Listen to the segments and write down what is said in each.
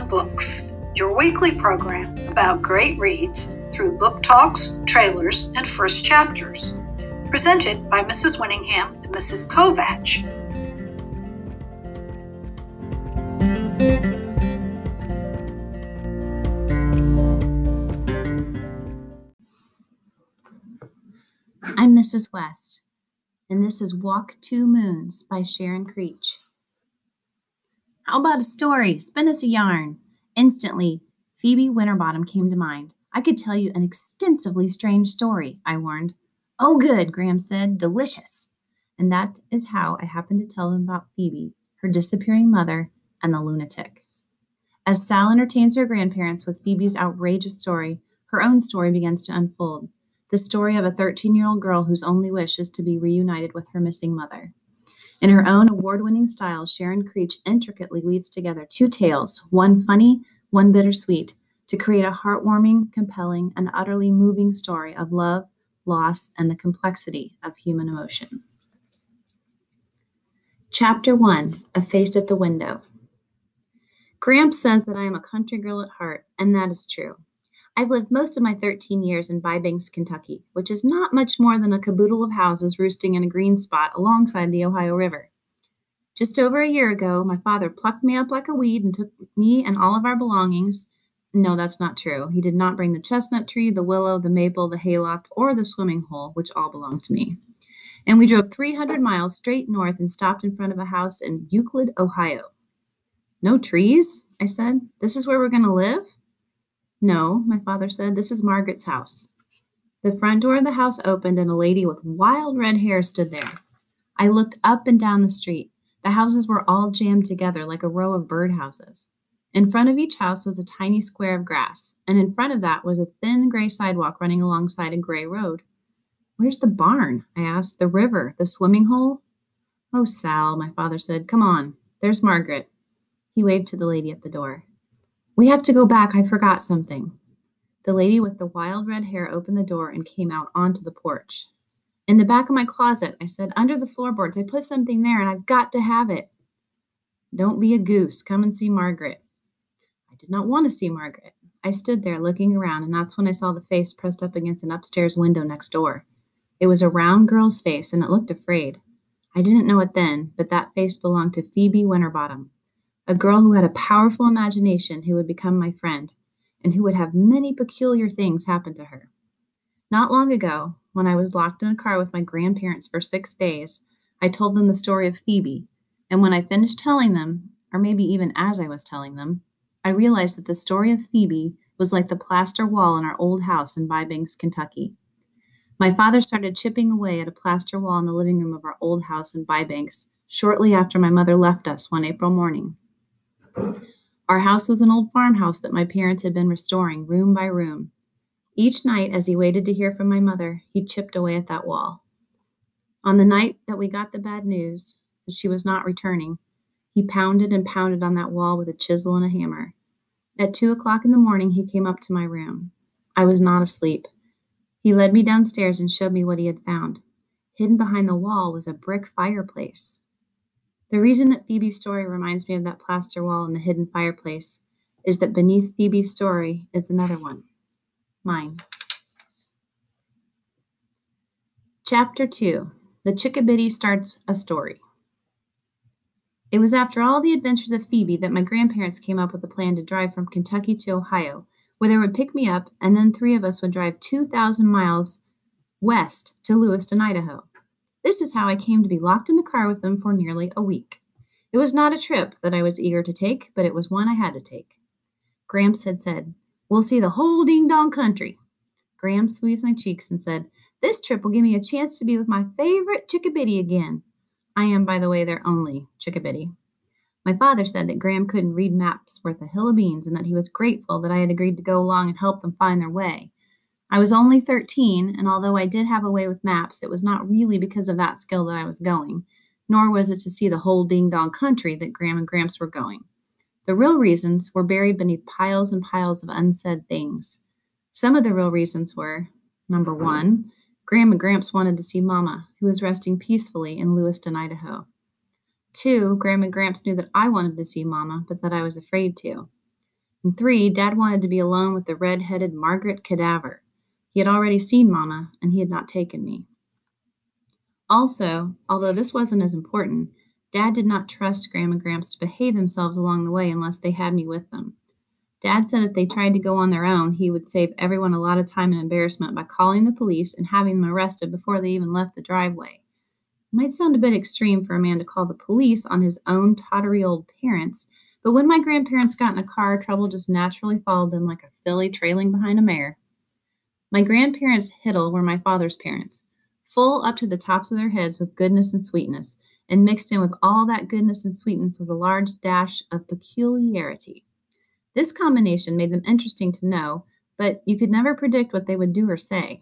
Books, your weekly program about great reads through book talks, trailers, and first chapters. Presented by Mrs. Winningham and Mrs. Kovach. I'm Mrs. West, and this is Walk Two Moons by Sharon Creech. How about a story? Spin us a yarn. Instantly, Phoebe Winterbottom came to mind. I could tell you an extensively strange story, I warned. Oh, good, Gram said. Delicious. And that is how I happened to tell them about Phoebe, her disappearing mother, and the lunatic. As Sal entertains her grandparents with Phoebe's outrageous story, her own story begins to unfold the story of a 13 year old girl whose only wish is to be reunited with her missing mother. In her own award winning style, Sharon Creech intricately weaves together two tales, one funny, one bittersweet, to create a heartwarming, compelling, and utterly moving story of love, loss, and the complexity of human emotion. Chapter 1 A Face at the Window. Gramps says that I am a country girl at heart, and that is true. I've lived most of my 13 years in Bybanks, Kentucky, which is not much more than a caboodle of houses roosting in a green spot alongside the Ohio River. Just over a year ago, my father plucked me up like a weed and took me and all of our belongings. No, that's not true. He did not bring the chestnut tree, the willow, the maple, the hayloft, or the swimming hole, which all belonged to me. And we drove 300 miles straight north and stopped in front of a house in Euclid, Ohio. No trees? I said. This is where we're going to live? No, my father said, this is Margaret's house. The front door of the house opened and a lady with wild red hair stood there. I looked up and down the street. The houses were all jammed together like a row of birdhouses. In front of each house was a tiny square of grass, and in front of that was a thin gray sidewalk running alongside a gray road. Where's the barn? I asked. The river, the swimming hole? Oh, Sal, my father said. Come on. There's Margaret. He waved to the lady at the door. We have to go back. I forgot something. The lady with the wild red hair opened the door and came out onto the porch. In the back of my closet, I said, under the floorboards. I put something there and I've got to have it. Don't be a goose. Come and see Margaret. I did not want to see Margaret. I stood there looking around, and that's when I saw the face pressed up against an upstairs window next door. It was a round girl's face, and it looked afraid. I didn't know it then, but that face belonged to Phoebe Winterbottom a girl who had a powerful imagination who would become my friend, and who would have many peculiar things happen to her. Not long ago, when I was locked in a car with my grandparents for six days, I told them the story of Phoebe, and when I finished telling them, or maybe even as I was telling them, I realized that the story of Phoebe was like the plaster wall in our old house in Bybanks, Kentucky. My father started chipping away at a plaster wall in the living room of our old house in Bybanks shortly after my mother left us one April morning. Our house was an old farmhouse that my parents had been restoring room by room. Each night, as he waited to hear from my mother, he chipped away at that wall. On the night that we got the bad news that she was not returning, he pounded and pounded on that wall with a chisel and a hammer. At two o'clock in the morning, he came up to my room. I was not asleep. He led me downstairs and showed me what he had found. Hidden behind the wall was a brick fireplace. The reason that Phoebe's story reminds me of that plaster wall and the hidden fireplace is that beneath Phoebe's story is another one mine. Chapter 2 The Chickabiddy Starts a Story. It was after all the adventures of Phoebe that my grandparents came up with a plan to drive from Kentucky to Ohio, where they would pick me up, and then three of us would drive 2,000 miles west to Lewiston, Idaho. This is how I came to be locked in a car with them for nearly a week. It was not a trip that I was eager to take, but it was one I had to take. Gramps had said, We'll see the whole ding dong country. Gramps squeezed my cheeks and said, This trip will give me a chance to be with my favorite chickabiddy again. I am, by the way, their only chickabiddy. My father said that Gram couldn't read maps worth a hill of beans and that he was grateful that I had agreed to go along and help them find their way. I was only 13, and although I did have a way with maps, it was not really because of that skill that I was going, nor was it to see the whole ding dong country that Gram and Gramps were going. The real reasons were buried beneath piles and piles of unsaid things. Some of the real reasons were number one, Gram and Gramps wanted to see Mama, who was resting peacefully in Lewiston, Idaho. Two, Gram and Gramps knew that I wanted to see Mama, but that I was afraid to. And three, Dad wanted to be alone with the red headed Margaret Cadaver. He had already seen Mama, and he had not taken me. Also, although this wasn't as important, Dad did not trust Gram and Gramps to behave themselves along the way unless they had me with them. Dad said if they tried to go on their own, he would save everyone a lot of time and embarrassment by calling the police and having them arrested before they even left the driveway. It might sound a bit extreme for a man to call the police on his own tottery old parents, but when my grandparents got in a car, trouble just naturally followed them like a filly trailing behind a mare. My grandparents' Hiddle were my father's parents, full up to the tops of their heads with goodness and sweetness, and mixed in with all that goodness and sweetness was a large dash of peculiarity. This combination made them interesting to know, but you could never predict what they would do or say.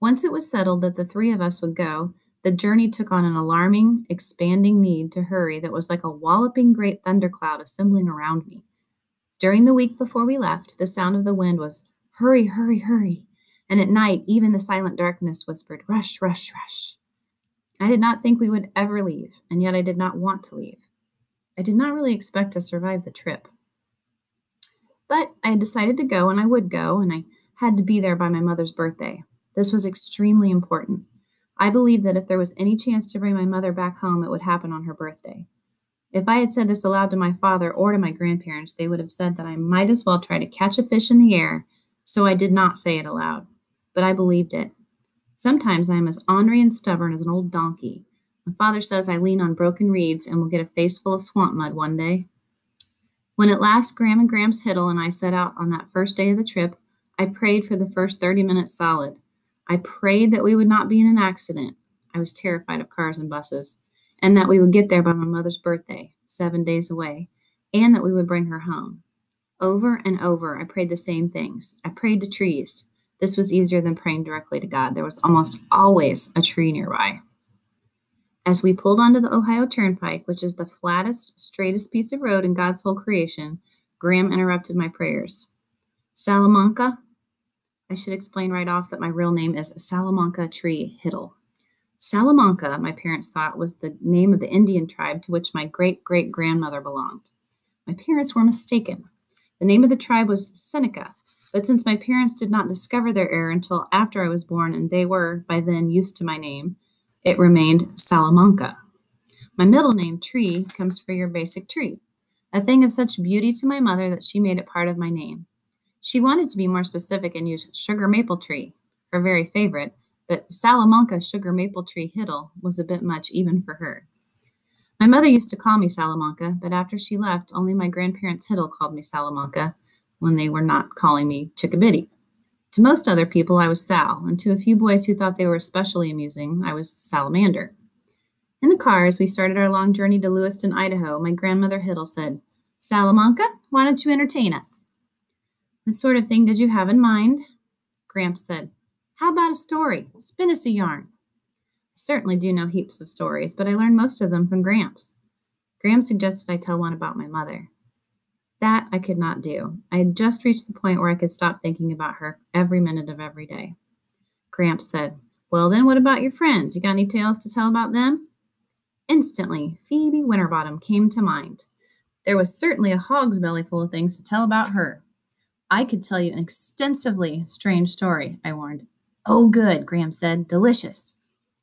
Once it was settled that the three of us would go, the journey took on an alarming, expanding need to hurry that was like a walloping great thundercloud assembling around me. During the week before we left, the sound of the wind was hurry, hurry, hurry, and at night, even the silent darkness whispered rush, rush, rush. I did not think we would ever leave, and yet I did not want to leave. I did not really expect to survive the trip. But I had decided to go, and I would go, and I had to be there by my mother's birthday. This was extremely important. I believed that if there was any chance to bring my mother back home, it would happen on her birthday. If I had said this aloud to my father or to my grandparents, they would have said that I might as well try to catch a fish in the air, so I did not say it aloud. But I believed it. Sometimes I am as ornery and stubborn as an old donkey. My father says I lean on broken reeds and will get a face full of swamp mud one day. When at last Gram and Gramps Hiddle and I set out on that first day of the trip, I prayed for the first 30 minutes solid. I prayed that we would not be in an accident. I was terrified of cars and buses, and that we would get there by my mother's birthday, seven days away, and that we would bring her home. Over and over, I prayed the same things. I prayed to trees. This was easier than praying directly to God. There was almost always a tree nearby. As we pulled onto the Ohio Turnpike, which is the flattest, straightest piece of road in God's whole creation, Gram interrupted my prayers. Salamanca? I should explain right off that my real name is Salamanca Tree Hiddle. Salamanca, my parents thought, was the name of the Indian tribe to which my great great grandmother belonged. My parents were mistaken. The name of the tribe was Seneca, but since my parents did not discover their error until after I was born and they were, by then, used to my name, it remained Salamanca. My middle name, Tree, comes for your basic tree, a thing of such beauty to my mother that she made it part of my name. She wanted to be more specific and use Sugar Maple Tree, her very favorite, but Salamanca Sugar Maple Tree Hiddle was a bit much even for her. My mother used to call me Salamanca, but after she left, only my grandparents Hiddle called me Salamanca when they were not calling me Chickabiddy. To most other people, I was Sal, and to a few boys who thought they were especially amusing, I was Salamander. In the car, as we started our long journey to Lewiston, Idaho, my grandmother Hiddle said, Salamanca, why don't you entertain us? What sort of thing did you have in mind? Gramps said, How about a story? Spin us a yarn. I certainly do know heaps of stories, but I learned most of them from Gramps. Gramps suggested I tell one about my mother. That I could not do. I had just reached the point where I could stop thinking about her every minute of every day. Gramps said, Well, then, what about your friends? You got any tales to tell about them? Instantly, Phoebe Winterbottom came to mind. There was certainly a hog's belly full of things to tell about her. I could tell you an extensively strange story, I warned. Oh, good, Gram said. Delicious.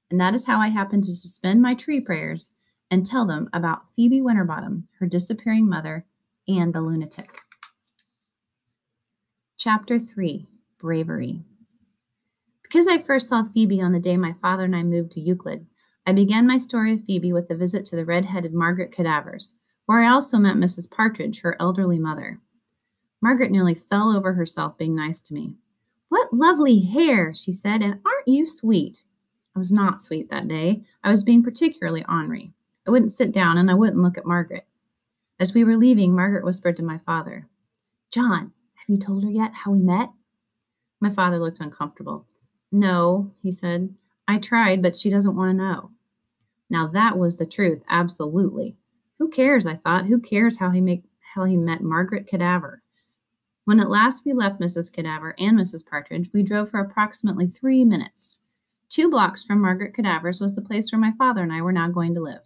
And that is how I happened to suspend my tree prayers and tell them about Phoebe Winterbottom, her disappearing mother, and the lunatic. Chapter 3 Bravery. Because I first saw Phoebe on the day my father and I moved to Euclid, I began my story of Phoebe with a visit to the red headed Margaret Cadaver's, where I also met Mrs. Partridge, her elderly mother. Margaret nearly fell over herself being nice to me. What lovely hair, she said, and aren't you sweet? I was not sweet that day. I was being particularly ornery. I wouldn't sit down and I wouldn't look at Margaret. As we were leaving, Margaret whispered to my father, John, have you told her yet how we met? My father looked uncomfortable. No, he said. I tried, but she doesn't want to know. Now that was the truth, absolutely. Who cares, I thought. Who cares how he make how he met Margaret Cadaver? When at last we left Mrs. Cadaver and Mrs. Partridge, we drove for approximately three minutes. Two blocks from Margaret Cadaver's was the place where my father and I were now going to live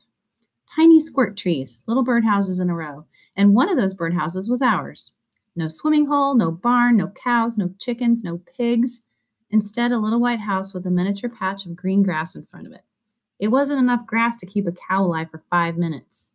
tiny squirt trees, little birdhouses in a row, and one of those birdhouses was ours. No swimming hole, no barn, no cows, no chickens, no pigs. Instead, a little white house with a miniature patch of green grass in front of it. It wasn't enough grass to keep a cow alive for five minutes.